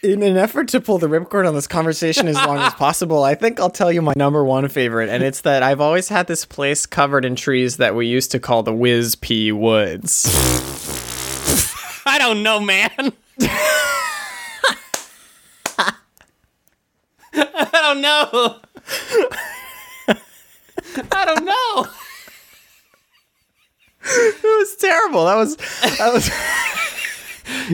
In an effort to pull the ripcord on this conversation as long as possible, I think I'll tell you my number one favorite, and it's that I've always had this place covered in trees that we used to call the Whiz P Woods. I don't know, man. I don't know. I don't know. It was terrible. That was that was.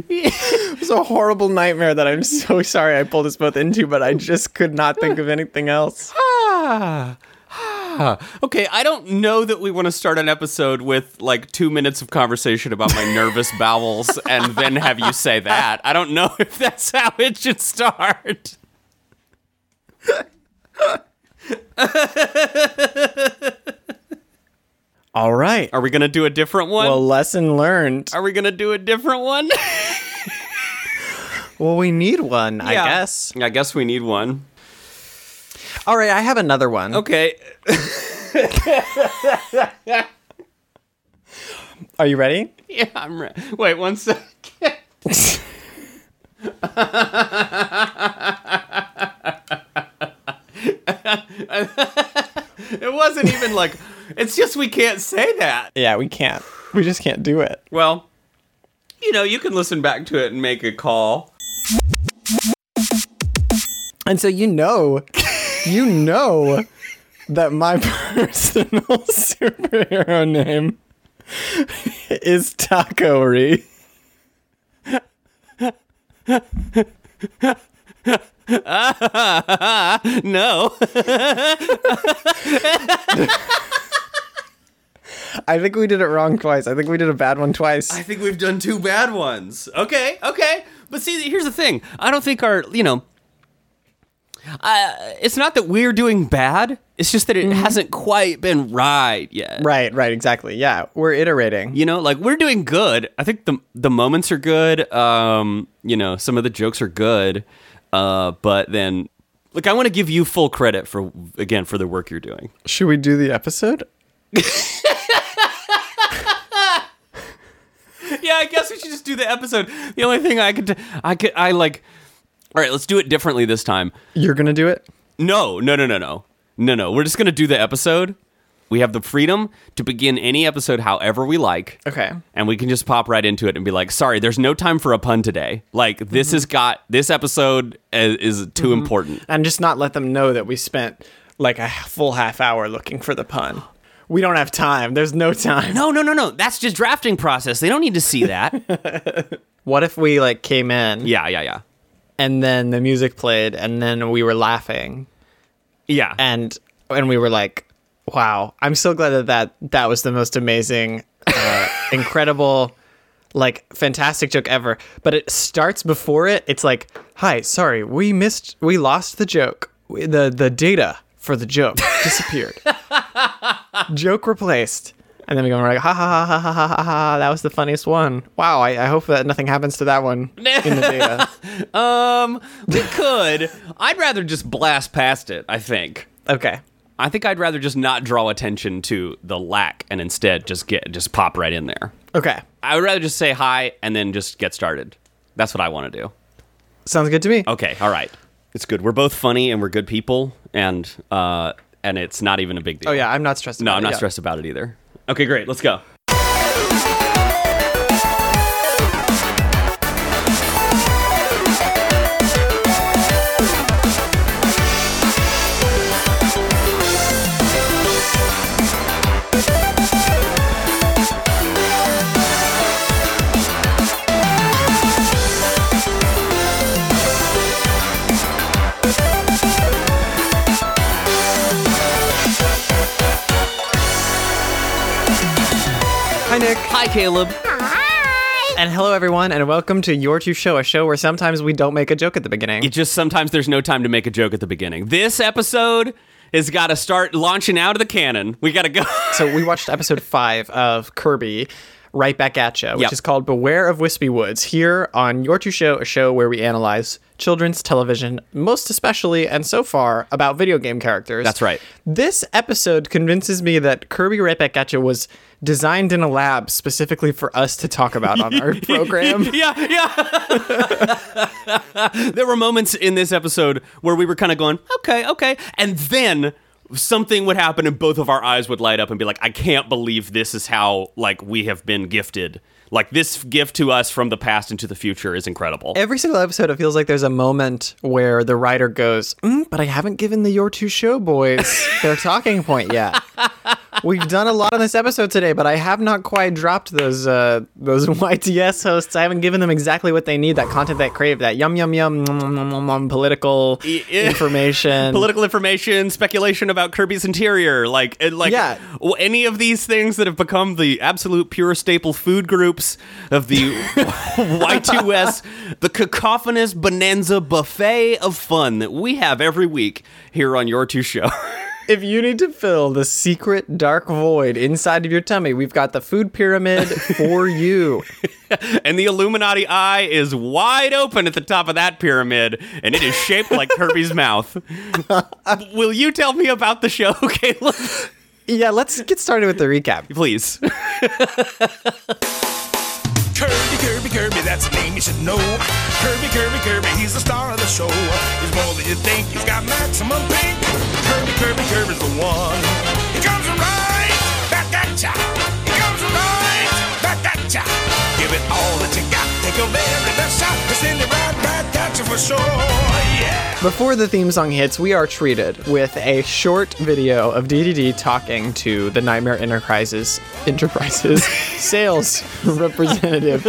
It was a horrible nightmare that I'm so sorry I pulled us both into, but I just could not think of anything else. Ah. Ah. Okay, I don't know that we want to start an episode with like two minutes of conversation about my nervous bowels and then have you say that. I don't know if that's how it should start. All right. Are we going to do a different one? Well, lesson learned. Are we going to do a different one? Well, we need one, I guess. I guess we need one. All right, I have another one. Okay. Are you ready? Yeah, I'm ready. Wait one second. it wasn't even like it's just we can't say that. Yeah, we can't. We just can't do it. Well, you know, you can listen back to it and make a call. And so you know, you know that my personal superhero name is Takori. No. I think we did it wrong twice. I think we did a bad one twice. I think we've done two bad ones. Okay, okay. But see, here's the thing. I don't think our, you know, uh, it's not that we're doing bad. It's just that it hasn't quite been right yet. right, right, exactly. Yeah, we're iterating. You know, like we're doing good. I think the the moments are good. Um, you know, some of the jokes are good. Uh, but then, look, I want to give you full credit for again for the work you're doing. Should we do the episode? yeah, I guess we should just do the episode. The only thing I could, I could, I like. All right, let's do it differently this time. You're gonna do it? No, no, no, no, no, no, no. We're just gonna do the episode. We have the freedom to begin any episode however we like. Okay. And we can just pop right into it and be like, sorry, there's no time for a pun today. Like, this mm-hmm. has got, this episode is, is too mm-hmm. important. And just not let them know that we spent like a full half hour looking for the pun. We don't have time. There's no time. No, no, no, no. That's just drafting process. They don't need to see that. What if we like came in yeah, yeah, yeah. and then the music played and then we were laughing Yeah. and and we were like, "Wow, I'm so glad that that, that was the most amazing, uh, incredible, like fantastic joke ever." But it starts before it. It's like, "Hi, sorry, we missed, we lost the joke. We- the The data for the joke disappeared joke replaced. And then we go like ha ha ha ha ha ha ha. That was the funniest one. Wow. I, I hope that nothing happens to that one in the data. um, we could. I'd rather just blast past it. I think. Okay. I think I'd rather just not draw attention to the lack and instead just get just pop right in there. Okay. I would rather just say hi and then just get started. That's what I want to do. Sounds good to me. Okay. All right. It's good. We're both funny and we're good people, and uh, and it's not even a big deal. Oh yeah, I'm not stressed. No, I'm not yeah. stressed about it either. Okay, great. Let's go. Nick. Hi, Caleb. Hi. And hello, everyone, and welcome to Your Two Show, a show where sometimes we don't make a joke at the beginning. It just sometimes there's no time to make a joke at the beginning. This episode has got to start launching out of the cannon. We got to go. so we watched episode five of Kirby, Right Back At you, which Yep. is called Beware of Wispy Woods, here on Your Two Show, a show where we analyze children's television, most especially, and so far, about video game characters. That's right. This episode convinces me that Kirby Right Back At You was designed in a lab specifically for us to talk about on our program. yeah, yeah. there were moments in this episode where we were kind of going, okay, okay. And then something would happen and both of our eyes would light up and be like, I can't believe this is how like we have been gifted. Like this gift to us from the past into the future is incredible. Every single episode, it feels like there's a moment where the writer goes, mm, "But I haven't given the Your Two Show boys their talking point yet." We've done a lot on this episode today, but I have not quite dropped those uh, those YTS hosts. I haven't given them exactly what they need, that content that crave, that yum yum yum, nom, nom, nom, political information, Political information, speculation about Kirby's interior, like like Yeah. any of these things that have become the absolute pure staple food groups of the Y2S, the cacophonous bonanza buffet of fun that we have every week here on Your Two Show. If you need to fill the secret dark void inside of your tummy, we've got the food pyramid for you. and the Illuminati eye is wide open at the top of that pyramid, and it is shaped like Kirby's mouth. Will you tell me about the show, Caleb? Yeah, let's get started with the recap. Please. Kirby, Kirby, Kirby, that's the name you should know. Kirby, Kirby, Kirby, he's the star of the show. He's more than you think, he's got maximum pink. Kirby, Kirby, Kirby's the one. He comes right back at ya. He comes right back at ya. Give it all that you got, take your very best shot. He'll send it right for sure. Yeah. Before the theme song hits, we are treated with a short video of DDD talking to the Nightmare Enterprises Enterprises sales representative,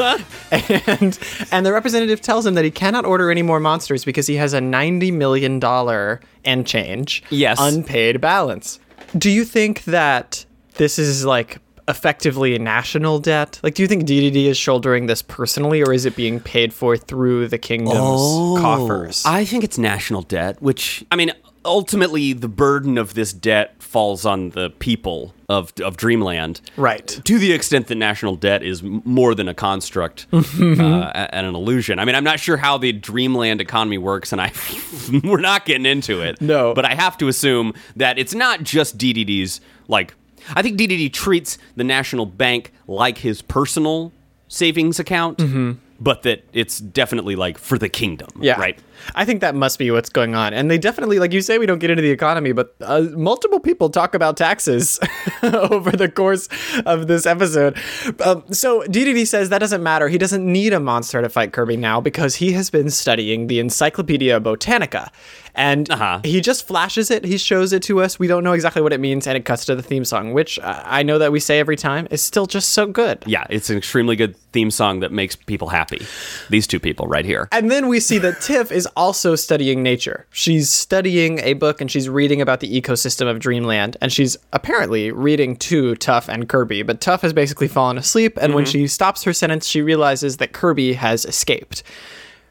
and and the representative tells him that he cannot order any more monsters because he has a ninety million dollar and change Yes. unpaid balance. Do you think that this is like? Effectively, a national debt. Like, do you think DDD is shouldering this personally, or is it being paid for through the kingdom's coffers? I think it's national debt, which I mean, ultimately the burden of this debt falls on the people of of Dreamland. Right. To the extent that national debt is more than a construct uh, and an illusion. I mean, I'm not sure how the Dreamland economy works, and I we're not getting into it. No. but I have to assume that it's not just DDD's. Like, I think DDD treats the national bank like his personal savings account. Mm-hmm. But that it's definitely like for the kingdom, Yeah. right? I think that must be what's going on. And they definitely, like you say, we don't get into the economy, but uh, multiple people talk about taxes over the course of this episode. Um, so DDD says that doesn't matter. He doesn't need a monster to fight Kirby now because he has been studying the Encyclopedia Botanica. And Uh-huh. he just flashes it. He shows it to us. We don't know exactly what it means. And it cuts to the theme song, which uh, I know that we say every time is still just so good. Yeah, it's an extremely good theme song that makes people happy. These two people right here. And then we see that Tiff is also studying nature. She's studying a book and she's reading about the ecosystem of Dreamland. And she's apparently reading to Tuff and Kirby. But Tuff has basically fallen asleep. And when mm-hmm. she stops her sentence, she realizes that Kirby has escaped.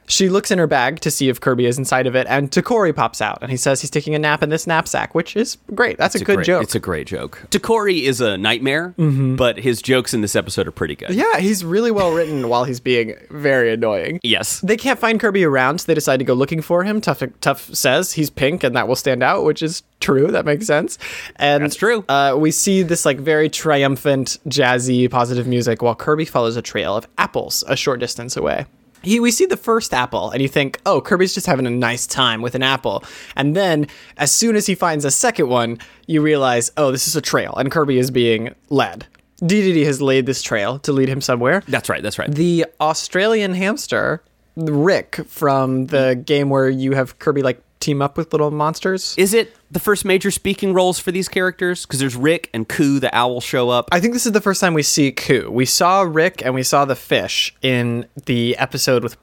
She looks in her bag to see if Kirby is inside of it, and Takori pops out, and he says he's taking a nap in this knapsack, which is great. That's a good great, joke. It's a great joke. Takori is a nightmare, but his jokes in this episode are pretty good. yeah, he's really well written while he's being very annoying. Yes. They can't find Kirby around, so they decide to go looking for him. Tuff, Tuff says he's pink, and that will stand out, which is true. That makes sense. And That's true. Uh, we see this like very triumphant, jazzy, positive music while Kirby follows a trail of apples a short distance away. He, we see the first apple, and you think, oh, Kirby's just having a nice time with an apple. And then, as soon as he finds a second one, you realize, oh, this is a trail, and Kirby is being led. DDD has laid this trail to lead him somewhere That's right. That's right. the Australian hamster, Rick from the game where you have Kirby like team up with little monsters. is it the first major speaking roles for these characters? Because there's Rick and Coo, the owl, show up. I think this is the first time we see Coo. We saw Rick and we saw the fish in the episode with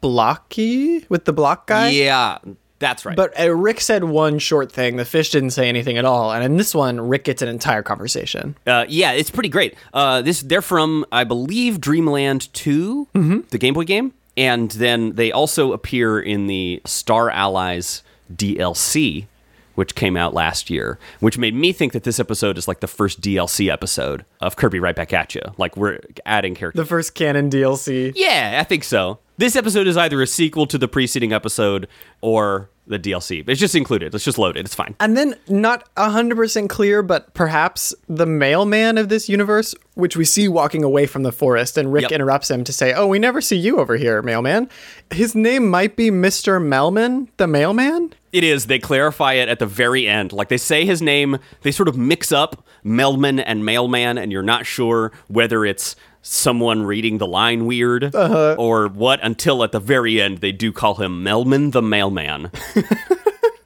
Blocky, with the block guy. yeah, that's right. But uh, Rick said one short thing. The fish didn't say anything at all. And in this one, Rick gets an entire conversation. Uh, yeah, it's pretty great. Uh, this they're from, I believe, Dreamland 2 the Game Boy game, and then they also appear in the Star Allies DLC, which came out last year, which made me think that this episode is like the first DLC episode of Kirby Right Back at You. Like we're adding characters. The first canon DLC. yeah, I think so. This episode is either a sequel to the preceding episode or the DLC. It's just included. It's just loaded. It's fine. And then, not 100% clear, but perhaps the mailman of this universe, which we see walking away from the forest, and Rick Yep. interrupts him to say, "Oh, we never see you over here, mailman." His name might be Mister Melman, the mailman. It is. They clarify it at the very end. Like they say his name, they sort of mix up Melman and Mailman, and you're not sure whether it's someone reading the line weird uh-huh. or what until at the very end they do call him Melman the Mailman.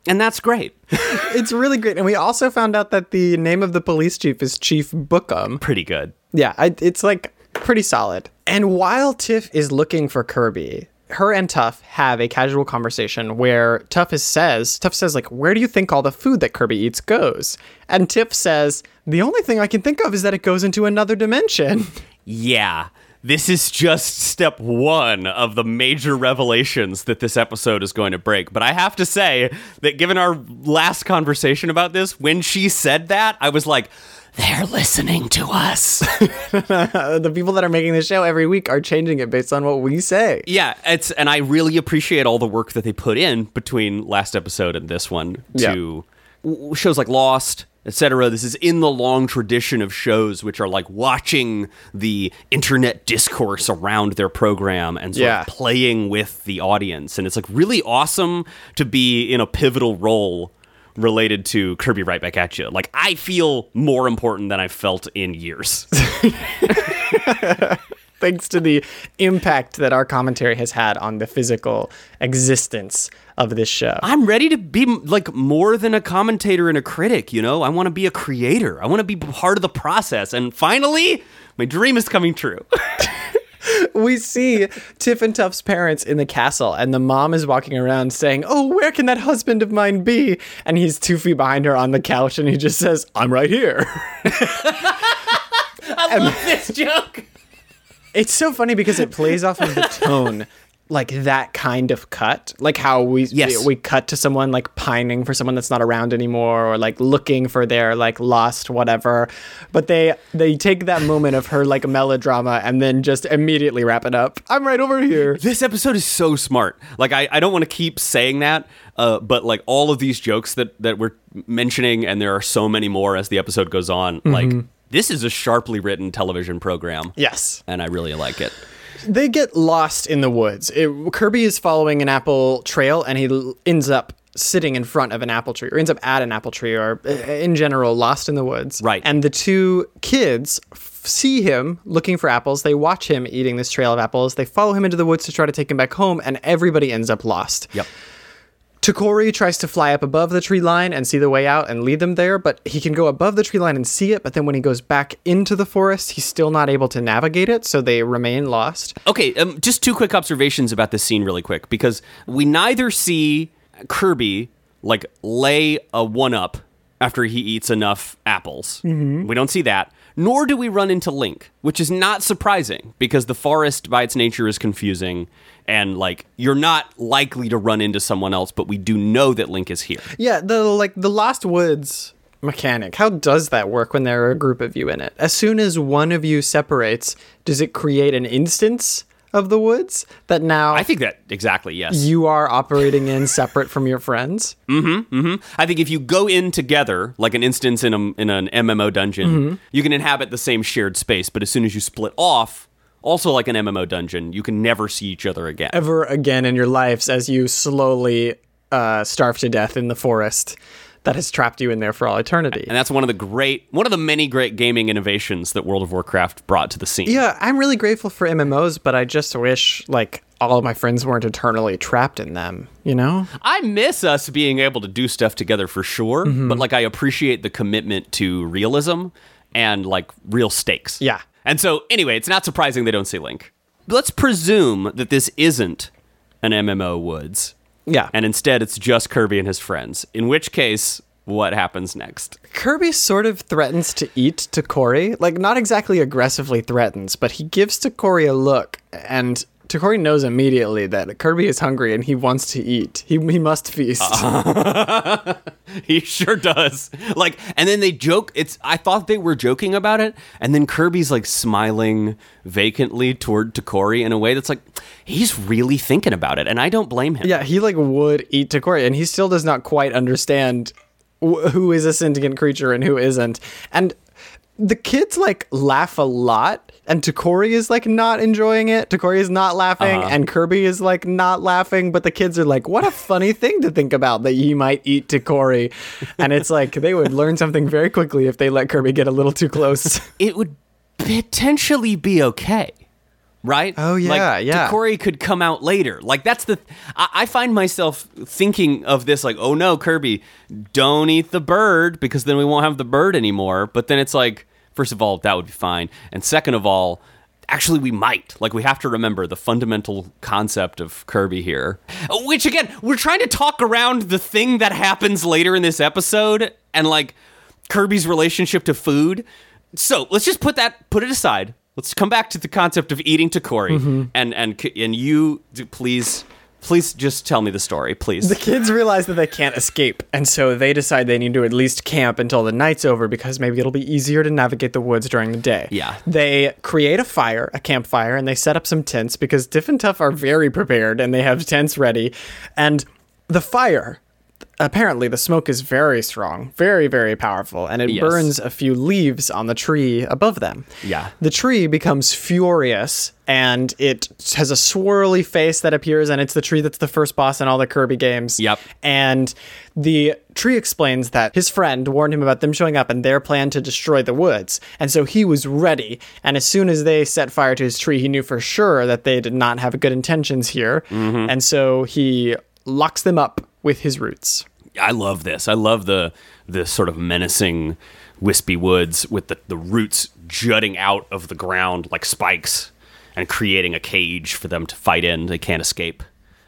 and that's great. It's really great, and we also found out that the name of the police chief is Chief Bookem. Pretty good. Yeah, I, it's like pretty solid. And while Tiff is looking for Kirby, her and Tuff have a casual conversation where Tuff is says, Tuff says like, "Where do you think all the food that Kirby eats goes?" And Tiff says, "The only thing I can think of is that it goes into another dimension." Yeah. This is just step one of the major revelations that this episode is going to break. But I have to say that given our last conversation about this, when she said that, I was like, they're listening to us. The people that are making the show every week are changing it based on what we say. yeah, it's and I really appreciate all the work that they put in between last episode and this one to shows like Lost, etc. This is in the long tradition of shows which are like watching the internet discourse around their program and sort Yeah. of playing with the audience. And it's like really awesome to be in a pivotal role related to Kirby Right Back at You. Like I feel more important than I've felt in years. Thanks to the impact that our commentary has had on the physical existence of this show. I'm ready to be like more than a commentator and a critic, you know? I want to be a creator. I want to be part of the process. And finally, my dream is coming true. we see Tiff and Tuff's parents in the castle, and the mom is walking around saying, Oh, where can that husband of mine be? And he's two feet behind her on the couch, and he just says, I'm right here. I love this joke. It's so funny because it plays off of the tone. Like that kind of cut, like how we Yes. we cut to someone like pining for someone that's not around anymore, or like looking for their like lost whatever. But they they take that moment of her like melodrama and then just immediately wrap it up. I'm right over here. This episode is so smart. Like, I, I don't want to keep saying that, uh, but like all of these jokes that, that we're mentioning, and there are so many more as the episode goes on, like, this is a sharply written television program. Yes. And I really like it. They get lost in the woods. It, Kirby is following an apple trail and he l- ends up sitting in front of an apple tree or ends up at an apple tree or uh, in general lost in the woods. Right. And the two kids f- see him looking for apples. They watch him eating this trail of apples. They follow him into the woods to try to take him back home and everybody ends up lost. Yep. Takori tries to fly up above the tree line and see the way out and lead them there, but he can go above the tree line and see it, but then when he goes back into the forest, he's still not able to navigate it, so they remain lost. Okay, um, just two quick observations about this scene, really quick, because we neither see Kirby like lay a one up after he eats enough apples. We don't see that. Nor do we run into Link, which is not surprising because the forest by its nature is confusing and like you're not likely to run into someone else, but we do know that Link is here. Yeah, the like the Lost Woods mechanic. How does that work when there are a group of you in it? As soon as one of you separates, does it create an instance of the woods that now I think that exactly, yes. you are operating in separate from your friends? Mhm, mhm. I think if you go in together, like an instance in a, in an MMO dungeon, Mm-hmm. you can inhabit the same shared space. But as soon as you split off, also like an MMO dungeon, you can never see each other again. Ever again in your lives as you slowly uh, starve to death in the forest that has trapped you in there for all eternity. And that's one of the great, one of the many great gaming innovations that World of Warcraft brought to the scene. Yeah, I'm really grateful for MMOs, but I just wish like all of my friends weren't eternally trapped in them, you know? I miss us being able to do stuff together for sure, Mm-hmm. but like I appreciate the commitment to realism and like real stakes. Yeah. And so anyway, it's not surprising they don't see Link. Let's presume that this isn't an MMO Woods. Yeah. and instead it's just Kirby and his friends. In which case, what happens next? Kirby sort of threatens to eat Takori. Like, not exactly aggressively threatens, but he gives Takori a look, and Takori knows immediately that Kirby is hungry and he wants to eat. He, he must feast. He sure does. Like, and then they joke. It's. I thought they were joking about it, and then Kirby's like smiling vacantly toward Takori in a way that's like he's really thinking about it, and I don't blame him. yeah, he like would eat Takori, and he still does not quite understand wh- who is a sentient creature and who isn't. And the kids like laugh a lot and Takori is like not enjoying it. Takori is not laughing Uh-huh. and Kirby is like not laughing, but the kids are like, what a funny thing to think about that you might eat Takori. And it's like they would learn something very quickly if they let Kirby get a little too close. it would potentially be okay. Right? Oh, yeah, like, yeah. Takori could come out later. Like that's the. I, I find myself thinking of this like, oh no, Kirby, don't eat the bird because then we won't have the bird anymore. But then it's like, first of all, that would be fine, and second of all, actually we might. Like we have to remember the fundamental concept of Kirby here, which again, we're trying to talk around the thing that happens later in this episode, and like Kirby's relationship to food. So let's just put that put it aside. Let's come back to the concept of eating Takori, mm-hmm. and and and you please please just tell me the story, please. The kids realize that they can't escape, and so they decide they need to at least camp until the night's over because maybe it'll be easier to navigate the woods during the day. Yeah. They create a fire, a campfire, and they set up some tents because Tiff and Tuff are very prepared and they have tents ready. And the fire, apparently, the smoke is very strong, very, very powerful, and it Yes. burns a few leaves on the tree above them. Yeah. The tree becomes furious and it has a swirly face that appears, and it's the tree that's the first boss in all the Kirby games. Yep. And the tree explains that his friend warned him about them showing up and their plan to destroy the woods. And so he was ready. And as soon as they set fire to his tree, he knew for sure that they did not have good intentions here. Mm-hmm. And so he locks them up with his roots. I love this. I love the the sort of menacing wispy woods with the, the roots jutting out of the ground like spikes and creating a cage for them to fight in. They can't escape.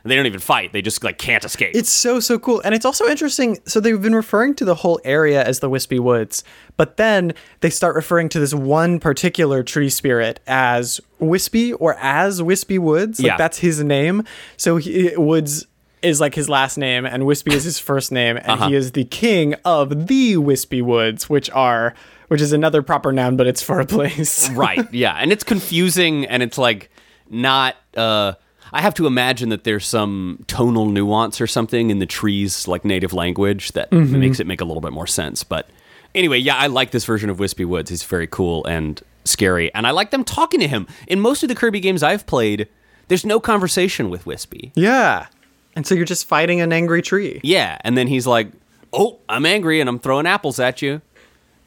And they don't even fight. They just like can't escape. It's so so cool, and it's also interesting. So they've been referring to the whole area as the Wispy Woods, but then they start referring to this one particular tree spirit as Wispy or as Wispy Woods. Like Yeah. that's his name. So he, Woods is like his last name, and Wispy is his first name, and Uh-huh. he is the king of the Wispy Woods, which are which is another proper noun, but it's for a place. right. Yeah. And it's confusing and it's like not uh I have to imagine that there's some tonal nuance or something in the tree's like native language that makes it make a little bit more sense. But anyway, yeah, I like this version of Wispy Woods. He's very cool and scary. And I like them talking to him. In most of the Kirby games I've played, there's no conversation with Wispy. yeah, and so you're just fighting an angry tree. Yeah, and then he's like, "Oh, I'm angry and I'm throwing apples at you,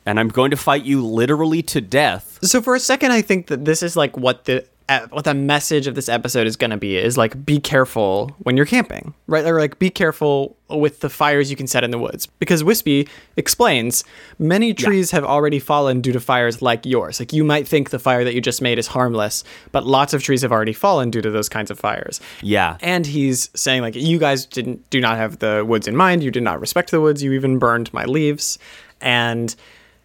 and I'm going to fight you literally to death." So for a second, I think that this is like what the what the message of this episode is going to be is like be careful when you're camping, right? Or like be careful with the fires you can set in the woods because Wispy explains many trees have already fallen due to fires like yours. Like you might think the fire that you just made is harmless, but lots of trees have already fallen due to those kinds of fires. Yeah. And he's saying like you guys didn't do not have the woods in mind. You did not respect the woods. You even burned my leaves, and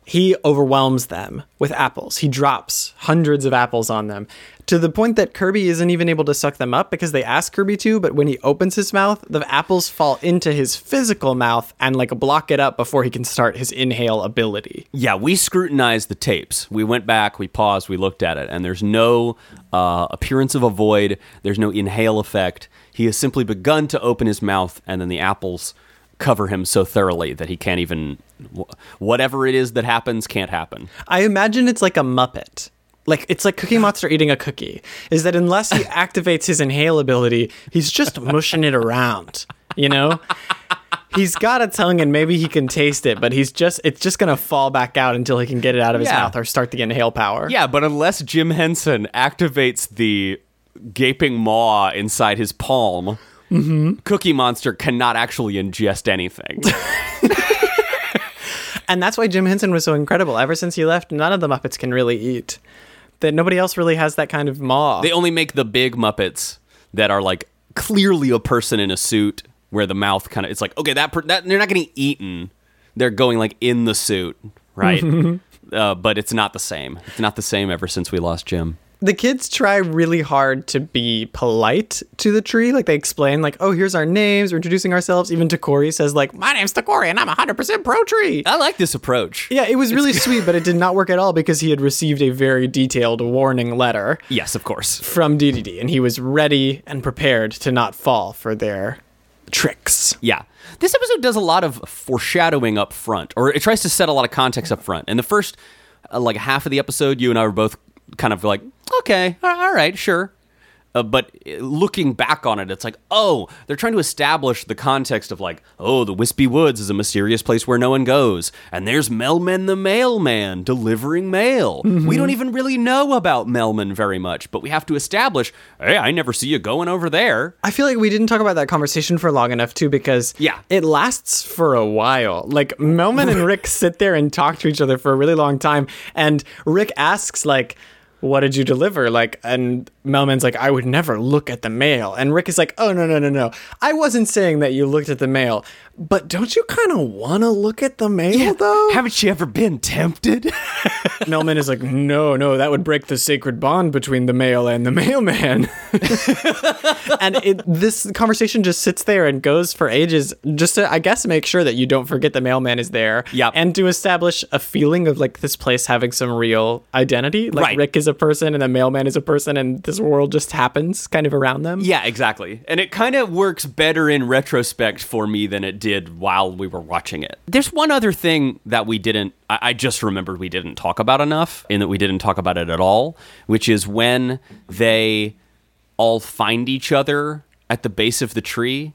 he overwhelms them with apples. He drops hundreds of apples on them to the point that Kirby isn't even able to suck them up because they ask Kirby to, but when he opens his mouth, the apples fall into his physical mouth and like block it up before he can start his inhale ability. Yeah, we scrutinized the tapes. We went back, we paused, we looked at it, and there's no uh, appearance of a void. There's no inhale effect. He has simply begun to open his mouth, and then the apples cover him so thoroughly that he can't even. Whatever it is that happens can't happen. I imagine it's like a Muppet. Like it's like Cookie Monster eating a cookie. Is that unless he activates his inhale ability, he's just mushing it around. You know? He's got a tongue and maybe he can taste it, but he's just it's just gonna fall back out until he can get it out of his Yeah. mouth or start the inhale power. Yeah, but unless Jim Henson activates the gaping maw inside his palm, Cookie Monster cannot actually ingest anything. And that's why Jim Henson was so incredible. Ever since he left, none of the Muppets can really eat. That nobody else really has that kind of maw. They only make the big Muppets that are like clearly a person in a suit, where the mouth kind of it's like okay that per- that they're not getting eaten, they're going like in the suit, right? uh, but it's not the same. It's not the same ever since we lost Jim. The kids try really hard to be polite to the tree. Like they explain, like, "Oh, here's our names. We're introducing ourselves." Even Takori says, "Like, my name's Takori, and I'm 100% pro tree." I like this approach. Yeah, it was really sweet, but it did not work at all because he had received a very detailed warning letter Yes, of course. from DDD, and he was ready and prepared to not fall for their tricks. Yeah. This episode does a lot of foreshadowing up front, or it tries to set a lot of context up front. And the first uh, like half of the episode, you and I were both kind of like, okay, all right, sure. Uh, but uh, looking back on it, it's like, oh, they're trying to establish the context of like, oh, the Wispy Woods is a mysterious place where no one goes, and there's Melman the mailman delivering mail. We don't even really know about Melman very much, but we have to establish, hey, I never see you going over there. I feel like we didn't talk about that conversation for long enough too because Yeah. it lasts for a while. Like Melman and Rick sit there and talk to each other for a really long time and Rick asks like what did you deliver? Like, and Melman's like, I would never look at the mail. And Rick is like, oh, no, no, no, no. I wasn't saying that you looked at the mail, but don't you kind of want to look at the mail, though? Haven't you ever been tempted? Melman is like, no, no, that would break the sacred bond between the mail and the mailman. and it, this conversation just sits there and goes for ages, just to, I guess, make sure that you don't forget the mailman is there. Yep. And to establish a feeling of like this place having some real identity. Like Right. Rick is a person and the mailman is a person, and this world just happens kind of around them. Yeah, exactly. And it kind of works better in retrospect for me than it did while we were watching it. There's one other thing that we didn't, I, I just remembered we didn't talk about enough, in that we didn't talk about it at all, which is when they all find each other at the base of the tree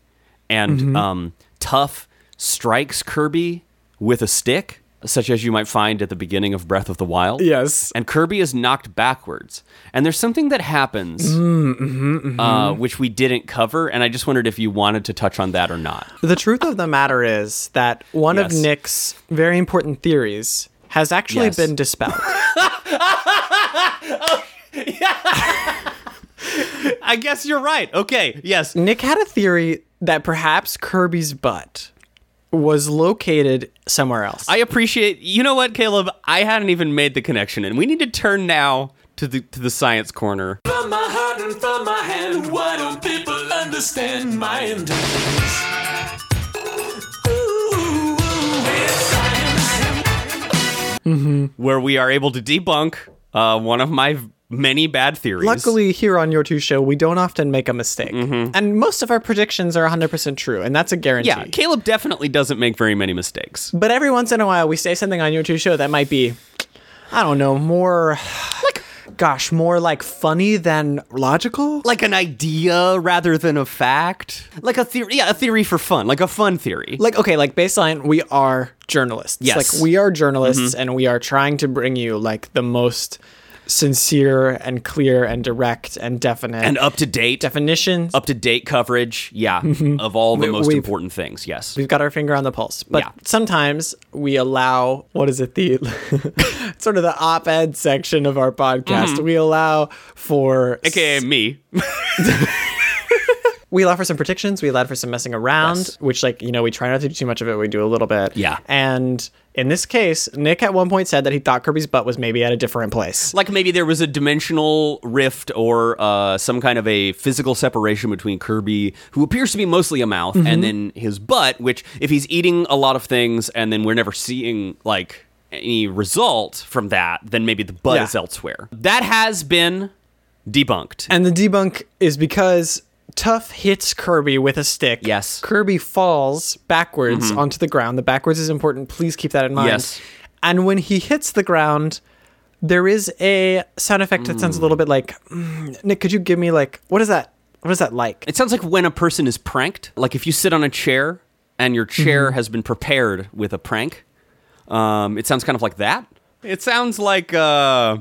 and um, Tuff strikes Kirby with a stick. Such as you might find at the beginning of Breath of the Wild. Yes. And Kirby is knocked backwards. And there's something that happens mm, mm-hmm, mm-hmm. uh, which we didn't cover, and I just wondered if you wanted to touch on that or not. The truth of the matter is that one of Nick's very important theories has actually Yes. been dispelled. Oh, I guess you're right. Okay, yes. Nick had a theory that perhaps Kirby's butt was located somewhere else. I appreciate. You know what, Caleb? I hadn't even made the connection, and we need to turn now to the to the science corner. From my heart and from my hand, why don't people understand my intentions? Ooh, it's science. where we are able to debunk uh, one of my many bad theories. Luckily, here on Your Two Show, we don't often make a mistake. Mm-hmm. And most of our predictions are 100% true, and that's a guarantee. yeah, Caleb definitely doesn't make very many mistakes. But every once in a while, we say something on Your Two Show that might be, I don't know, more like, gosh, more like funny than logical. Like an idea rather than a fact. Like a theory, yeah, a theory for fun, like a fun theory. like okay like baseline we are journalists Yes. like we are journalists mm-hmm. and we are trying to bring you like the most sincere and clear and direct and definite and up to date, definitions up to date coverage, yeah, mm-hmm. of all the We- most important things. Yes. we've got our finger on the pulse but Yeah. sometimes we allow what is it the sort of the op-ed section of our podcast mm-hmm. we allow for AKA me. we allow for some predictions we allow for some messing around Yes. which like you know we try not to do too much of it we do a little bit Yeah. and in this case nick at one point said that he thought kirby's butt was maybe at a different place Like maybe there was a dimensional rift or uh, some kind of a physical separation between Kirby, who appears to be mostly a mouth, and then his butt, which if he's eating a lot of things and then we're never seeing like any result from that, then maybe the butt Yeah. is elsewhere. That has been debunked. And the debunk is because Tuff hits Kirby with a stick. Yes. Mm-hmm. Kirby falls backwards onto the ground. The backwards is important. Please keep that in mind. Yes. And when he hits the ground, there is a sound effect that sounds a little bit like mm, Nick. Could you give me like what is that? What is that like? It sounds like when a person is pranked, like if you sit on a chair and your chair Mm-hmm. has been prepared with a prank. Um, it sounds kind of like that. It sounds like, uh,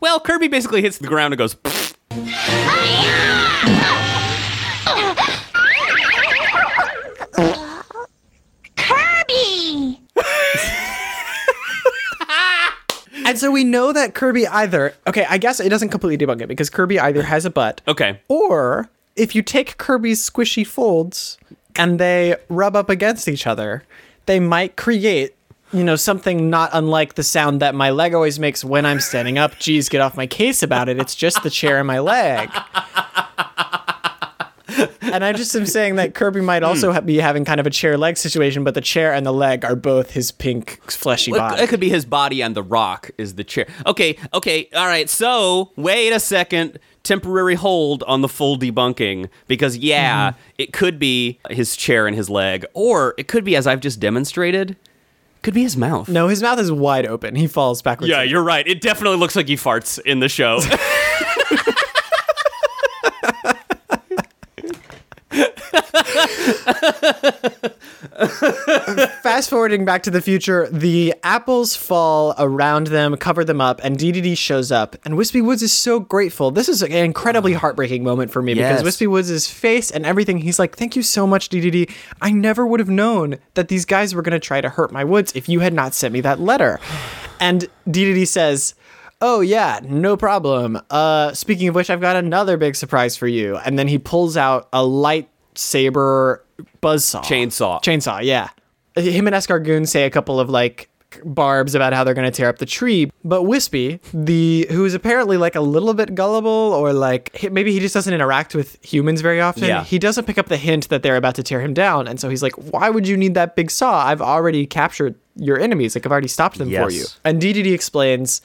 well, Kirby basically hits the ground and goes, And so we know that Kirby either okay, I guess it doesn't completely debunk it because Kirby either has a butt okay, Or if you take Kirby's squishy folds and they rub up against each other, they might create, you know, something not unlike the sound that my leg always makes when I'm standing up. Geez, get off my case about it. It's just the chair and my leg. And I just am saying that Kirby might hmm. also ha- be having kind of a chair leg situation, but the chair and the leg are both his pink fleshy It- body. it could be his body and the rock is the chair. Okay, okay, all right. So wait a second. Temporary hold on the full debunking because yeah, mm-hmm. it could be his chair and his leg, or it could be as I've just demonstrated, Could be his mouth. No, his mouth is wide open. He falls backwards. Yeah, you're right. It definitely looks like he farts in the show. Fast forwarding back to the future, the apples fall around them, cover them up, and DDD shows up. And Wispy Woods is so grateful. This is an incredibly heartbreaking moment for me Yes. because Wispy Woods' face and everything, he's like, Thank you so much, DDD. I never would have known that these guys were going to try to hurt my woods if you had not sent me that letter. And DDD says, Oh yeah, no problem. Uh speaking of which, I've got another big surprise for you. And then he pulls out a lightsaber buzzsaw. Chainsaw. Chainsaw, yeah. Him and Escargoon say a couple of like barbs about how they're going to tear up the tree, but Wispy, the who is apparently like a little bit gullible or like maybe he just doesn't interact with humans very often. Yeah. He doesn't pick up the hint that they're about to tear him down, and so he's like, "Why would you need that big saw? I've already captured your enemies. Like I've already stopped them for you." And DDD explains,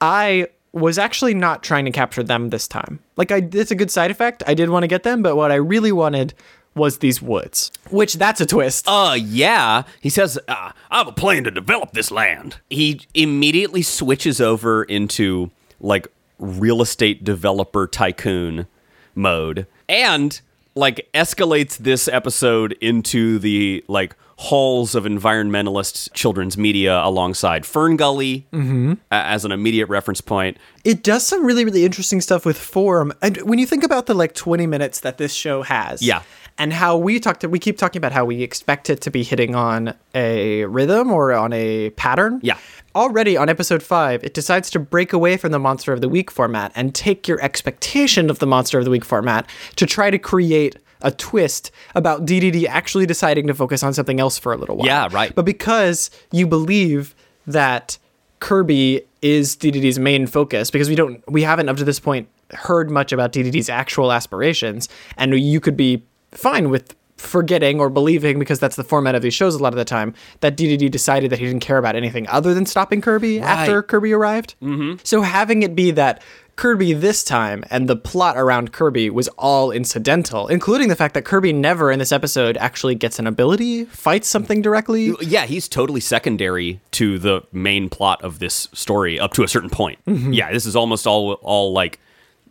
"I was actually not trying to capture them this time. Like I it's a good side effect. I did want to get them, but what I really wanted was these woods. Which that's a twist. Uh, yeah. He says, uh, I have a plan to develop this land. He immediately switches over into like real estate developer tycoon mode and like escalates this episode into the like halls of environmentalist children's media alongside Fern Gully mm-hmm. a- as an immediate reference point. it does some really really interesting stuff with form and when you think about the like 20 minutes that this show has Yeah. and how we talked we keep talking about how we expect it to be hitting on a rhythm or on a pattern Yeah. already on episode 5 it decides to break away from the monster of the week format and take your expectation of the monster of the week format to try to create a twist about DDD actually deciding to focus on something else for a little while. Yeah, right. But because you believe that Kirby is DDD's main focus, because we don't, we haven't up to this point heard much about DDD's actual aspirations, and you could be fine with forgetting or believing because that's the format of these shows a lot of the time that DDD decided that he didn't care about anything other than stopping Kirby after Kirby arrived. Mm-hmm. So having it be that Kirby this time and the plot around Kirby was all incidental, including the fact that Kirby never in this episode actually gets an ability, fights something directly. Yeah, he's totally secondary to the main plot of this story up to a certain point. Mm-hmm. Yeah, this is almost all all like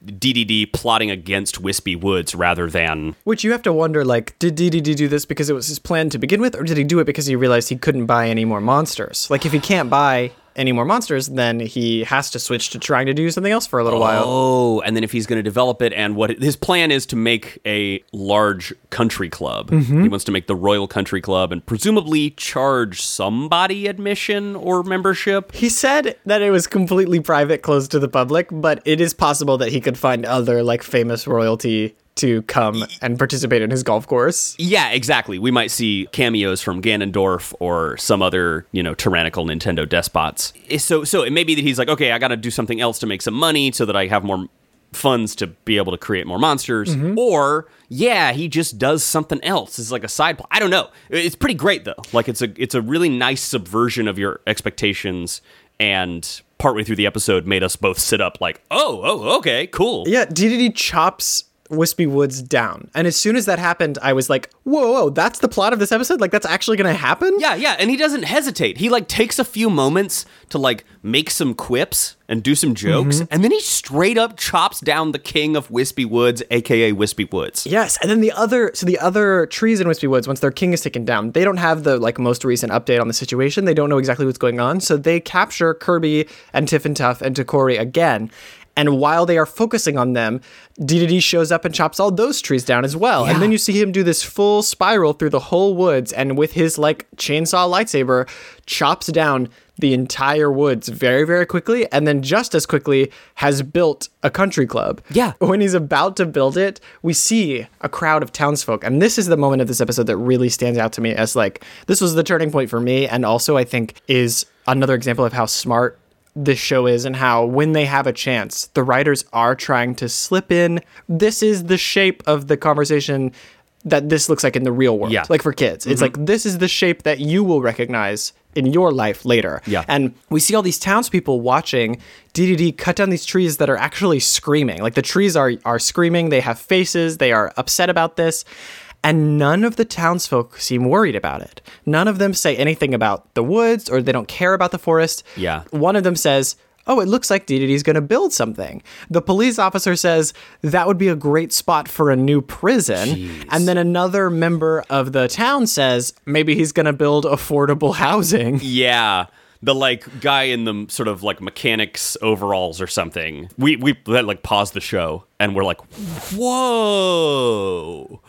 DDD plotting against Wispy Woods rather than Which you have to wonder, like, did DDD do this because it was his plan to begin with, or did he do it because he realized he couldn't buy any more monsters? Like, if he can't buy any more monsters, then he has to switch to trying to do something else for a little while. Oh, and then if he's going to develop it, and what his plan is to make a large country club. Mm-hmm. He wants to make the Royal Country Club and presumably charge somebody admission or membership. He said that it was completely private, closed to the public, but it is possible that he could find other, like, famous royalty to come and participate in his golf course. Yeah, exactly. We might see cameos from Ganondorf or some other, you know, tyrannical Nintendo despots. Eh, So, so it may be that he's like, okay, I got to do something else to make some money so that I have more funds to be able to create more monsters. Or, yeah, he just does something else. It's like a side plot. I don't know. It's pretty great though. Like it's a it's a really nice subversion of your expectations. And partway through the episode, made us both sit up like, oh, oh, okay, cool. Yeah, DDD chops Wispy Woods down. And as soon as that happened, I was like, whoa, whoa, that's the plot of this episode? Like, that's actually going to happen? Yeah, yeah, and he doesn't hesitate. He like takes a few moments to like make some quips and do some jokes, Mm-hmm. and then he straight up chops down the king of Wispy Woods, aka Wispy Woods. Yes, and then the other so the other trees in Wispy Woods, once their king is taken down, they don't have the like most recent update on the situation. They don't know exactly what's going on, so they capture Kirby and Tiff and Tuff and Takori again. And while they are focusing on them, DDD shows up and chops all those trees down as well. And then you see him do this full spiral through the whole woods, and with his like chainsaw lightsaber, chops down the entire woods very, very quickly, and then just as quickly has built a country club. Yeah. When he's about to build it, we see a crowd of townsfolk. And this is the moment of this episode that really stands out to me as like, this was the turning point for me. And also, I think, is another example of how smart this show is and how when they have a chance, the writers are trying to slip in. This is the shape of the conversation that this looks like in the real world. Yeah. Like for kids, it's mm-hmm. like this is the shape that you will recognize in your life later. Yeah. And we see all these townspeople watching DDD cut down these trees that are actually screaming. Like the trees are are screaming. They have faces. They are upset about this. And none of the townsfolk seem worried about it. None of them say anything about the woods or they don't care about the forest. Yeah. One of them says, Oh, it looks like DDD's going to build something. The police officer says that would be a great spot for a new prison. And then another member of the town says maybe he's going to build affordable housing. Yeah. The like guy in the sort of like mechanics overalls or something. We we like pause the show and we're like, whoa,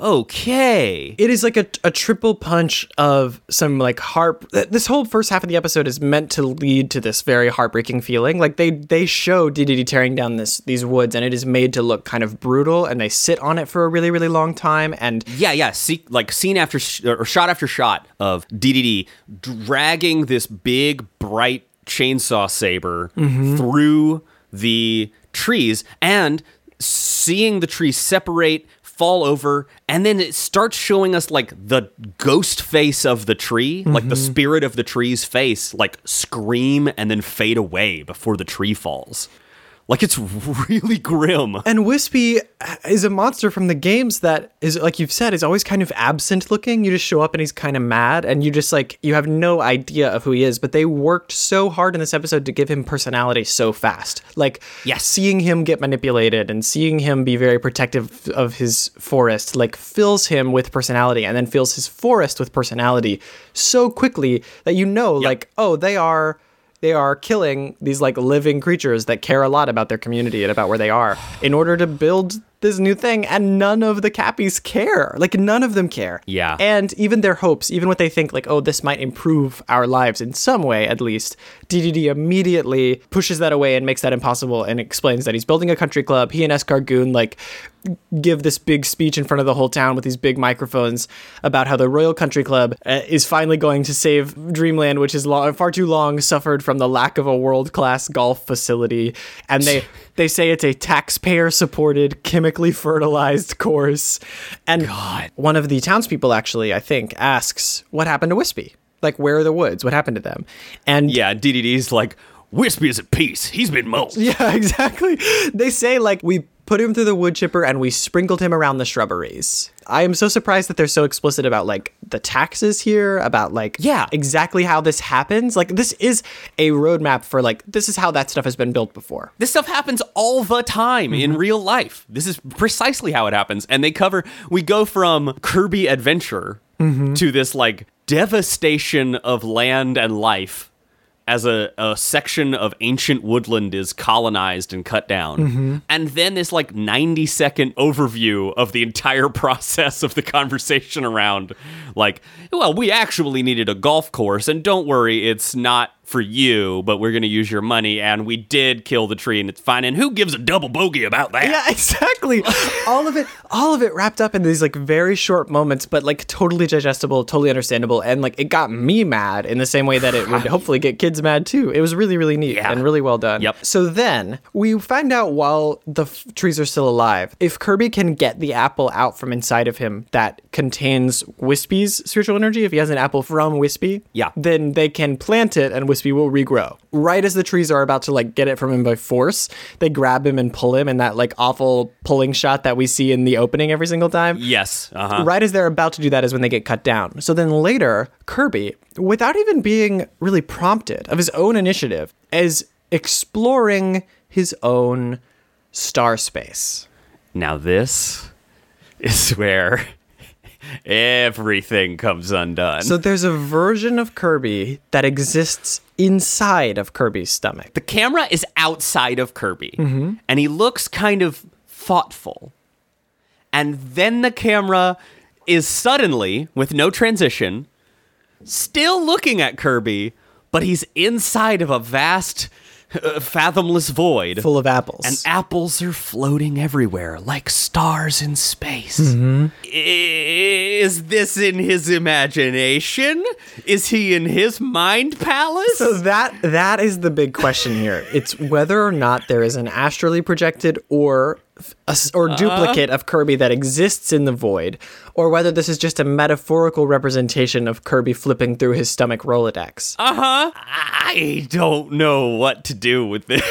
okay. It is like a, a triple punch of some like heart. th- This whole first half of the episode is meant to lead to this very heartbreaking feeling. Like they they show DDD tearing down this these woods, and it is made to look kind of brutal. And they sit on it for a really really long time. And Yeah, yeah. See, like scene after sh- or shot after shot of DDD dragging this big bright chainsaw saber mm-hmm. through the trees and seeing the trees separate, fall over, and then it starts showing us like the ghost face of the tree, like the mm-hmm. spirit of the tree's face, like scream and then fade away before the tree falls. Like it's really grim. and Wispy is a monster from the games that is like you've said is always kind of absent looking. You just show up and he's kind of mad, and you just like you have no idea of who he is. But they worked so hard in this episode to give him personality so fast. Like Yes. seeing him get manipulated and seeing him be very protective of his forest like fills him with personality and then fills his forest with personality so quickly that you know like oh they are they are killing these like living creatures that care a lot about their community and about where they are in order to build this new thing and none of the cappies care. Like none of them care. Yeah. and even their hopes even what they think like oh this might improve our lives in some way at least ddd immediately pushes that away and makes that impossible and explains that he's building a country club. He and escargoon like give this big speech in front of the whole town with these big microphones about how the Royal Country Club uh, is finally going to save Dreamland, which is long, far too long suffered from the lack of a world-class golf facility, and they they say it's a taxpayer-supported, chemically fertilized course. And God. one of the townspeople actually, I think, asks, "What happened to Wispy? Like, where are the woods? What happened to them?" And Yeah, DDD's like, Wispy is at peace. He's been molded. Yeah, exactly. They say like we put him through the wood chipper and we sprinkled him around the shrubberies. I am so surprised that they're so explicit about like the taxes here, about like Yeah. exactly how this happens. Like this is a roadmap for like this is how that stuff has been built before. This stuff happens all the time in mm-hmm. real life. This is precisely how it happens. And they cover, we go from Kirby Adventure mm-hmm. to this like devastation of land and life as a, a section of ancient woodland is colonized and cut down. Mm-hmm. And then this like 90 second overview of the entire process of the conversation around like, well, we actually needed a golf course, and don't worry, it's not for you, but we're gonna use your money, and we did kill the tree, and it's fine. And who gives a double bogey about that? Yeah, exactly. all of it, all of it wrapped up in these like very short moments, but like totally digestible, totally understandable, and like it got me mad in the same way that it would hopefully get kids mad too. It was really, really neat Yeah. and really well done. Yep. So then we find out while the f- trees are still alive, if Kirby can get the apple out from inside of him that contains Wispy's spiritual energy, if he has an apple from Wispy, Yeah. then they can plant it and Wispy will regrow. Right as the trees are about to like get it from him by force, they grab him and pull him in that like awful pulling shot that we see in the opening every single time. Yes. Uh huh. Right as they're about to do that is when they get cut down. So then later, Kirby, without even being really prompted of his own initiative, is exploring his own star space. Now this is where everything comes undone. So there's a version of Kirby that exists inside of Kirby's stomach. the camera is outside of Kirby, and he looks kind of thoughtful. And then the camera is suddenly, with no transition, still looking at Kirby, but he's inside of a vast, uh, fathomless void. Full of apples. and apples are floating everywhere like stars in space. Is this in his imagination? Is he in his mind palace? So that that is the big question here. It's whether or not there is an astrally projected or a s or duplicate of Kirby that exists in the void, or whether this is just a metaphorical representation of Kirby flipping through his stomach Rolodex. Uh huh. I don't know what to do with this.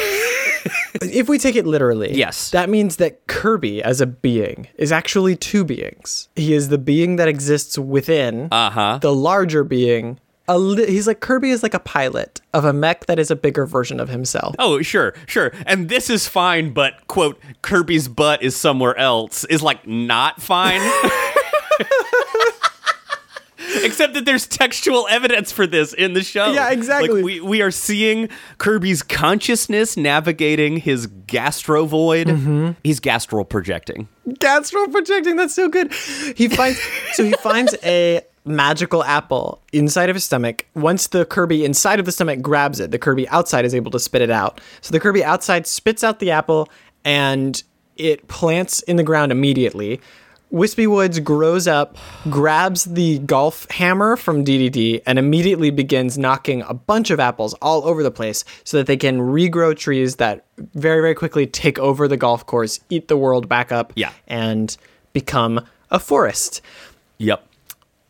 if we take it literally, Yes. that means that Kirby as a being is actually two beings. He is the being that exists within Uh-huh. the larger being. A li- he's like Kirby is like a pilot of a mech that is a bigger version of himself. Oh, sure, sure. And this is fine, but quote, Kirby's butt is somewhere else is like not fine. Except that there's textual evidence for this in the show. Yeah, exactly. Like we, we are seeing Kirby's consciousness navigating his gastro void. Mm-hmm. He's gastral projecting. Gastro projecting. That's so good. He finds so he finds a magical apple inside of his stomach. Once the Kirby inside of the stomach grabs it, the Kirby outside is able to spit it out. So the Kirby outside spits out the apple and it plants in the ground immediately. Wispy Woods grows up, grabs the golf hammer from DDD, and immediately begins knocking a bunch of apples all over the place so that they can regrow trees that very, very quickly take over the golf course, eat the world back up, Yeah. and become a forest. Yep.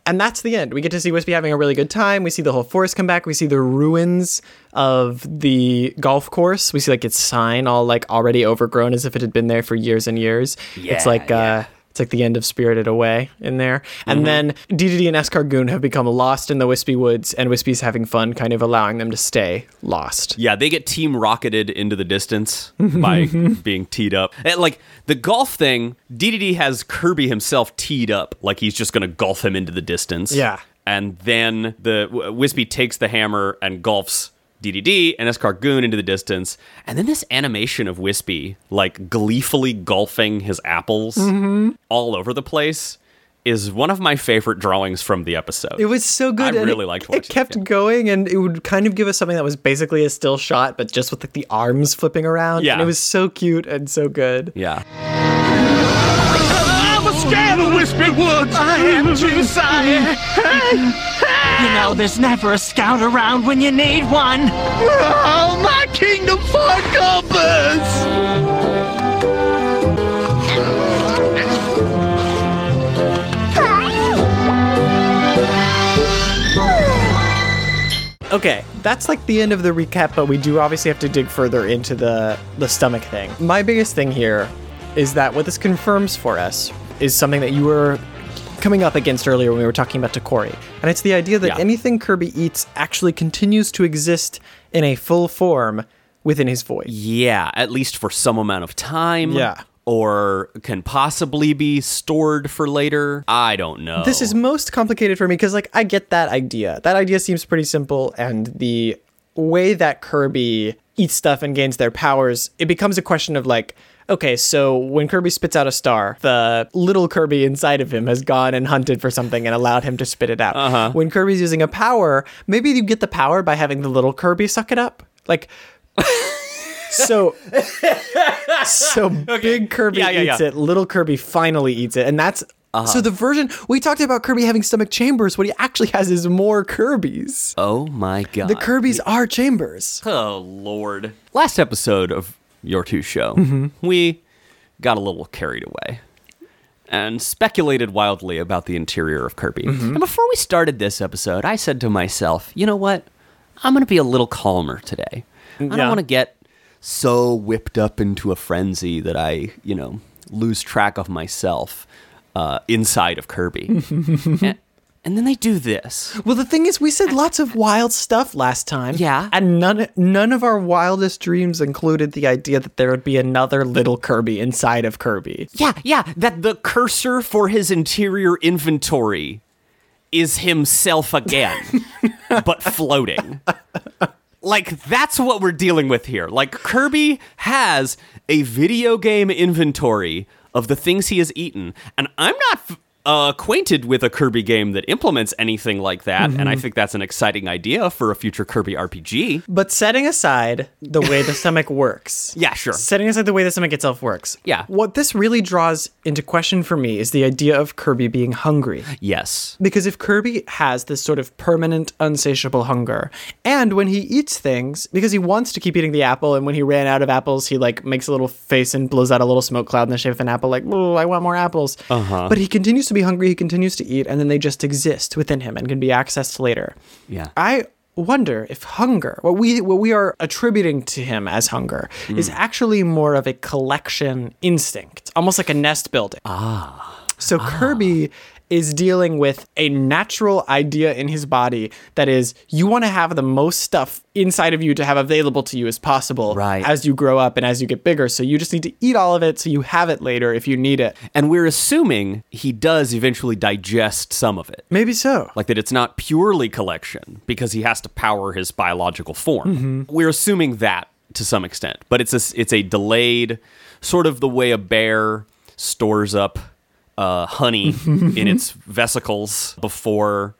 And that's the end. We get to see Wispy having a really good time. We see the whole forest come back. We see the ruins of the golf course. We see like its sign all like already overgrown as if it had been there for years and years. it's like yeah. uh it's like the end of Spirited Away in there. And mm-hmm. then DDD and Escargoon have become lost in the Wispy Woods, and Wispy's having fun, kind of allowing them to stay lost. Yeah, they get team rocketed into the distance by being teed up. And, like the golf thing, DDD has Kirby himself teed up, like he's just going to golf him into the distance. Yeah. and then the Wispy takes the hammer and golfs DDD and Escargoon into the distance, and then this animation of Wispy like gleefully golfing his apples mm-hmm. all over the place. Is one of my favorite drawings from the episode. It was so good. I really it, liked it. watching it, kept yeah. going, and it would kind of give us something that was basically a still shot, but just with like the arms flipping around. Yeah. and it was so cute and so good. yeah. I was scared of Wispy Woods. I am too sorry. You know, there's never a scout around when you need one. Oh, my kingdom for compass. Okay, that's like the end of the recap, but we do obviously have to dig further into the the stomach thing. My biggest thing here is that what this confirms for us is something that you were coming up against earlier when we were talking about Takori. And it's the idea that Yeah. anything Kirby eats actually continues to exist in a full form within his void. Yeah, at least for some amount of time. Yeah. Or can possibly be stored for later. I don't know. This is most complicated for me because, like, I get that idea. That idea seems pretty simple, and the way that Kirby eats stuff and gains their powers, it becomes a question of like, okay, so when Kirby spits out a star, the little Kirby inside of him has gone and hunted for something and allowed him to spit it out. Uh-huh. When Kirby's using a power, maybe you get the power by having the little Kirby suck it up, like. So, so big Kirby Yeah, yeah, eats yeah. it. Little Kirby finally eats it, and that's so the version we talked about Kirby having stomach chambers. What he actually has is more Kirby's. Oh my god. The Kirby's are chambers. Oh lord. Last episode of Your Two Show, Mm-hmm. we got a little carried away and speculated wildly about the interior of Kirby. Mm-hmm. And before we started this episode, I said to myself, you know what? I'm going to be a little calmer today. I don't want to get so whipped up into a frenzy that I, you know, lose track of myself uh, inside of Kirby. and, and then they do this. Well, the thing is, we said lots of wild stuff last time. Yeah. and none none of our wildest dreams included the idea that there would be another little Kirby inside of Kirby. Yeah, yeah, that the cursor for his interior inventory is himself again, but floating. Like, that's what we're dealing with here. Like, Kirby has a video game inventory of the things he has eaten, and I'm not. f- Uh, acquainted with a Kirby game that implements anything like that, and I think that's an exciting idea for a future Kirby RPG. But setting aside the way the stomach works, Yeah, sure. setting aside the way the stomach itself works, Yeah. what this really draws into question for me is the idea of Kirby being hungry. Yes. Because if Kirby has this sort of permanent, unsatiable hunger, and when he eats things, because he wants to keep eating the apple, and when he ran out of apples, he like makes a little face and blows out a little smoke cloud in the shape of an apple, like, oh, I want more apples. Uh-huh. But he continues to be hungry, he continues to eat, and then they just exist within him and can be accessed later. Yeah. I wonder if hunger, what we what we are attributing to him as hunger, is actually more of a collection instinct, almost like a nest building. Ah. So Kirby is dealing with a natural idea in his body that is you want to have the most stuff inside of you to have available to you as possible Right. as you grow up and as you get bigger. So you just need to eat all of it so you have it later if you need it. And we're assuming he does eventually digest some of it. Maybe so. Like that it's not purely collection because he has to power his biological form. Mm-hmm. We're assuming that to some extent, but it's a it's a delayed sort of the way a bear stores up uh, honey in its vesicles before.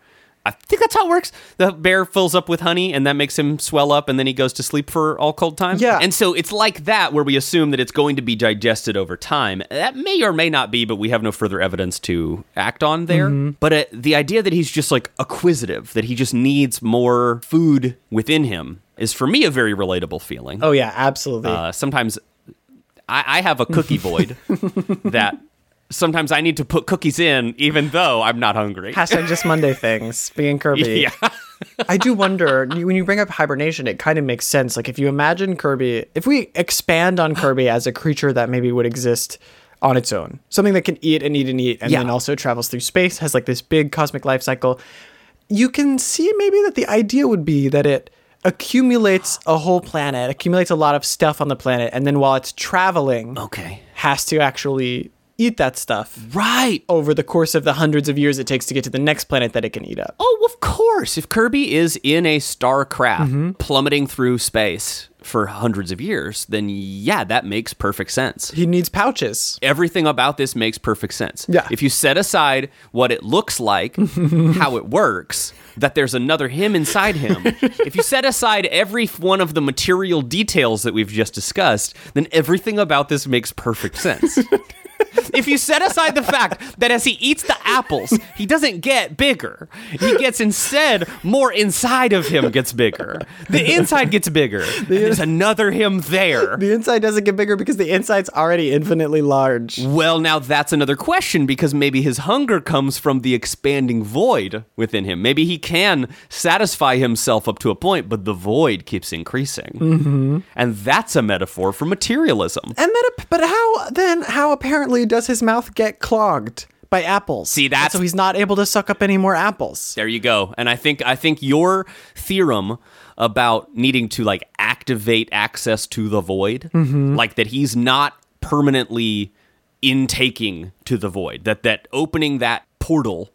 I think that's how it works. The bear fills up with honey, and that makes him swell up, and then he goes to sleep for all cold time. Yeah. and so it's like that, where we assume that it's going to be digested over time. That may or may not be, but we have no further evidence to act on there. But uh, the idea that he's just like acquisitive, that he just needs more food within him, is for me a very relatable feeling. Oh yeah, absolutely. Uh, sometimes I, I have a cookie void that sometimes I need to put cookies in, even though I'm not hungry. Hashtag just Monday things. Being Kirby. yeah. I do wonder when you bring up hibernation, it kind of makes sense. Like if you imagine Kirby, if we expand on Kirby as a creature that maybe would exist on its own, something that can eat and eat and eat, and Yeah. then also travels through space, has like this big cosmic life cycle. You can see maybe that the idea would be that it accumulates a whole planet, accumulates a lot of stuff on the planet, and then while it's traveling, Okay. has to actually eat that stuff Right. over the course of the hundreds of years it takes to get to the next planet that it can eat up. Oh, of course. If Kirby is in a star craft mm-hmm. plummeting through space for hundreds of years, then yeah, that makes perfect sense. He needs pouches. Everything about this makes perfect sense. Yeah. If you set aside what it looks like, how it works, that there's another him inside him, if you set aside every one of the material details that we've just discussed, then everything about this makes perfect sense. if you set aside the fact that as he eats the apples, he doesn't get bigger. He gets instead more inside of him gets bigger. The inside gets bigger. and there's another him there. The inside doesn't get bigger because the inside's already infinitely large. Well, now that's another question because maybe his hunger comes from the expanding void within him. Maybe he can satisfy himself up to a point, but the void keeps increasing. Mm-hmm. And that's a metaphor for materialism. And but how then? How apparently does his mouth get clogged by apples? See, that? so he's not able to suck up any more apples. There you go. And I think I think your theorem about needing to like activate access to the void, like that he's not permanently intaking to the void. That that opening that portal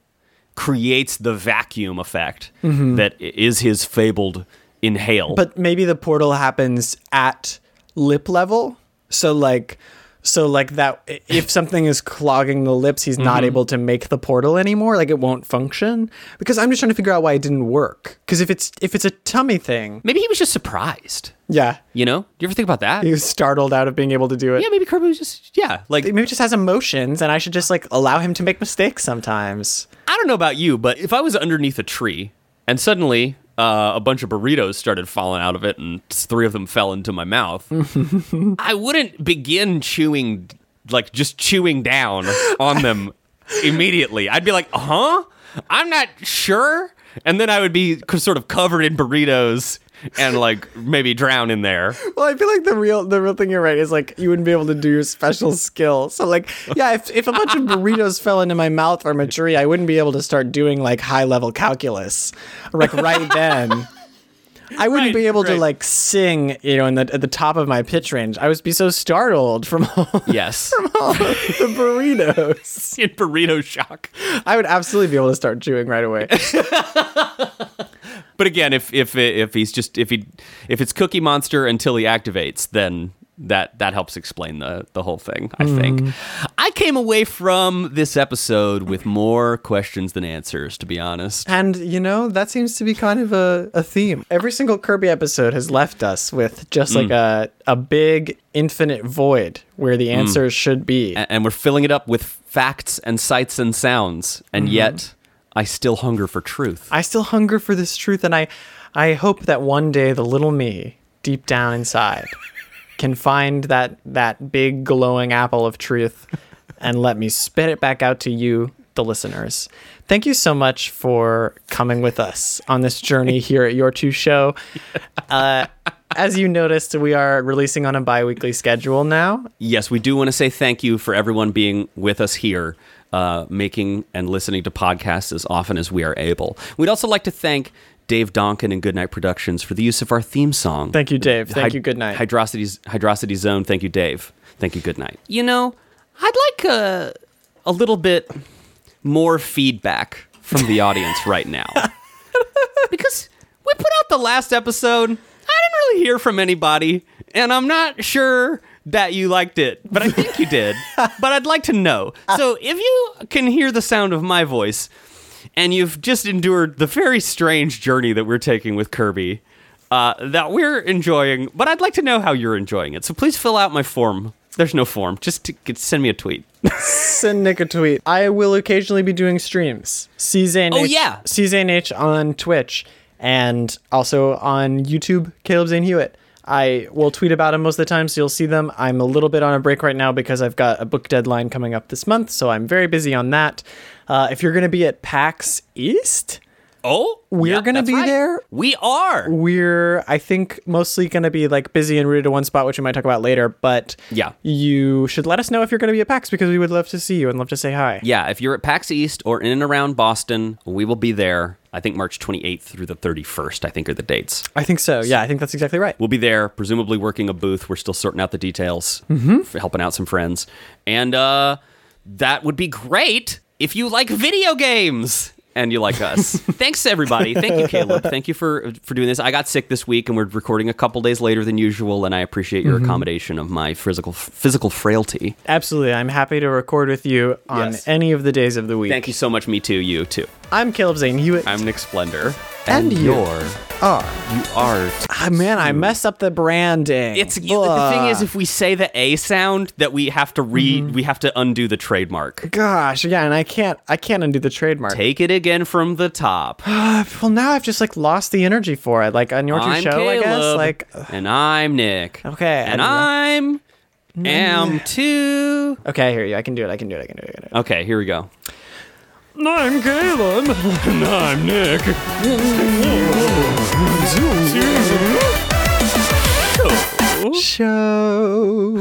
creates the vacuum effect that i- is his fabled inhale. But maybe the portal happens at lip level. So like, so like that. If something is clogging the lips, he's not Mm-hmm. able to make the portal anymore. Like it won't function. Because I'm just trying to figure out why it didn't work. Because if it's if it's a tummy thing, maybe he was just surprised. yeah, You know? Do you ever think about that? he was startled out of being able to do it. yeah, maybe Kirby was just yeah, like maybe just has emotions and I should just like allow him to make mistakes sometimes. I don't know about you, but if I was underneath a tree and suddenly uh, a bunch of burritos started falling out of it and three of them fell into my mouth, I wouldn't begin chewing, like just chewing down on them immediately. I'd be like, huh? I'm not sure. And then I would be sort of covered in burritos and like maybe drown in there. Well, I feel like the real the real thing you're right is like you wouldn't be able to do your special skill. So like yeah, if, if a bunch of burritos fell into my mouth from a tree, I wouldn't be able to start doing like high level calculus like right then. I wouldn't Right, be able to like sing, you know, in the at the top of my pitch range. I would be so startled from all, Yes. From all the burritos. in burrito shock. I would absolutely be able to start chewing right away. But again, if if if he's just if he if it's Cookie Monster until he activates, then that that helps explain the the whole thing. I mm. think. I came away from this episode with more questions than answers, to be honest. And you know, that seems to be kind of a, a theme. Every single Kirby episode has left us with just like mm. a a big infinite void where the mm. answers should be. A- And we're filling it up with facts and sights and sounds, and mm-hmm. yet I still hunger for truth. I still hunger for this truth and I I hope that one day the little me deep down inside can find that that big glowing apple of truth and let me spit it back out to you the listeners. Thank you so much for coming with us on this journey here at Your Two Show. Uh, as you noticed, we are releasing on a bi weekly schedule now. Yes, we do want to say thank you for everyone being with us here, uh, making and listening to podcasts as often as we are able. We'd also like to thank Dave Donkin and Goodnight Productions for the use of our theme song. Thank you, Dave. Thank Hyd- you. Good night. Hydrocity's Hydrocity Zone. Thank you, Dave. Thank you. Goodnight. You know, I'd like a a little bit more feedback from the audience right now because we put out the last episode. I didn't really hear from anybody, and I'm not sure that you liked it, but I think you did. but I'd like to know. So if you can hear the sound of my voice, and you've just endured the very strange journey that we're taking with Kirby, uh, that we're enjoying, but I'd like to know how you're enjoying it. So please fill out my form. There's no form. Just send me a tweet. Send Nick a tweet. I will occasionally be doing streams. CZNH, Oh, yeah. CZNH on Twitch and also on YouTube, Caleb Zane Hewitt. I will tweet about them most of the time, so you'll see them. I'm a little bit on a break right now because I've got a book deadline coming up this month, so I'm very busy on that. Uh, if you're going to be at PAX East, Oh, We're gonna be there? We are. we're I think mostly going to be like busy and rooted to one spot, which we might talk about later. But Yeah. you should let us know if you're going to be at PAX because we would love to see you and love to say hi. Yeah, if you're at PAX East or in and around Boston, we will be there. I think March 28th through the 31st, I think are the dates. I think so. Yeah, I think that's exactly right. We'll be there, presumably working a booth. We're still sorting out the details, mm helping out some friends. And uh, that would be great if you like video games and you like us. Thanks, everybody. Thank you, Caleb. Thank you for for doing this. I got sick this week, and we're recording a couple days later than usual, and I appreciate your mm-hmm. accommodation of my physical physical frailty. Absolutely. I'm happy to record with you on Yes. any of the days of the week. Thank you so much. Me too. You too. I'm Caleb Zane Hewitt. I'm Nick Splendorr. And you. you're are. you are Ah, man, I messed up the branding. It's you, the thing is, if we say the A sound, that we have to re we have to undo the trademark. gosh, yeah, and I can't I can't undo the trademark. Take it again from the top. well, now I've just like lost the energy for it. Like on your I'm show, I guess. Caleb, Like and I'm Nick. Okay, and and- I'm am too. okay, I hear you. I can do it. I can do it. I can do it. I can do it. Okay, here we go. I'm Caleb. And I'm Nick. Show.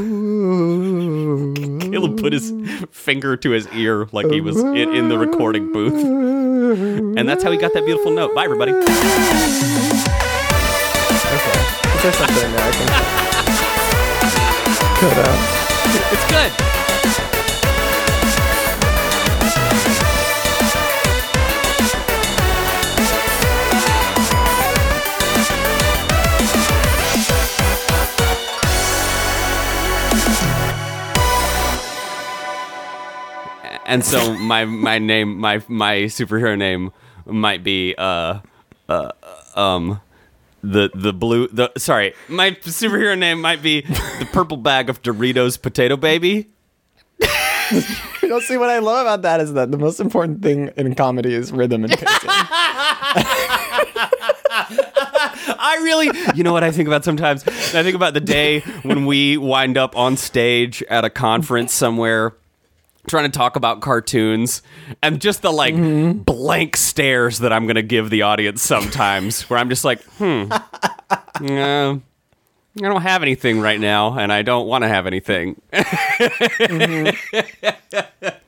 Caleb put his finger to his ear like he was in, in the recording booth, and that's how he got that beautiful note. Bye, everybody. There's something in there I can cut out. It's good. And so my my name my my superhero name might be uh uh um the the blue the sorry my superhero name might be the purple bag of Doritos potato baby. You know, see what I love about that is that the most important thing in comedy is rhythm and pacing. I really, you know what I think about sometimes? I think about the day when we wind up on stage at a conference somewhere trying to talk about cartoons and just the like blank stares that I'm going to give the audience sometimes where I'm just like, hmm, uh, I don't have anything right now and I don't want to have anything.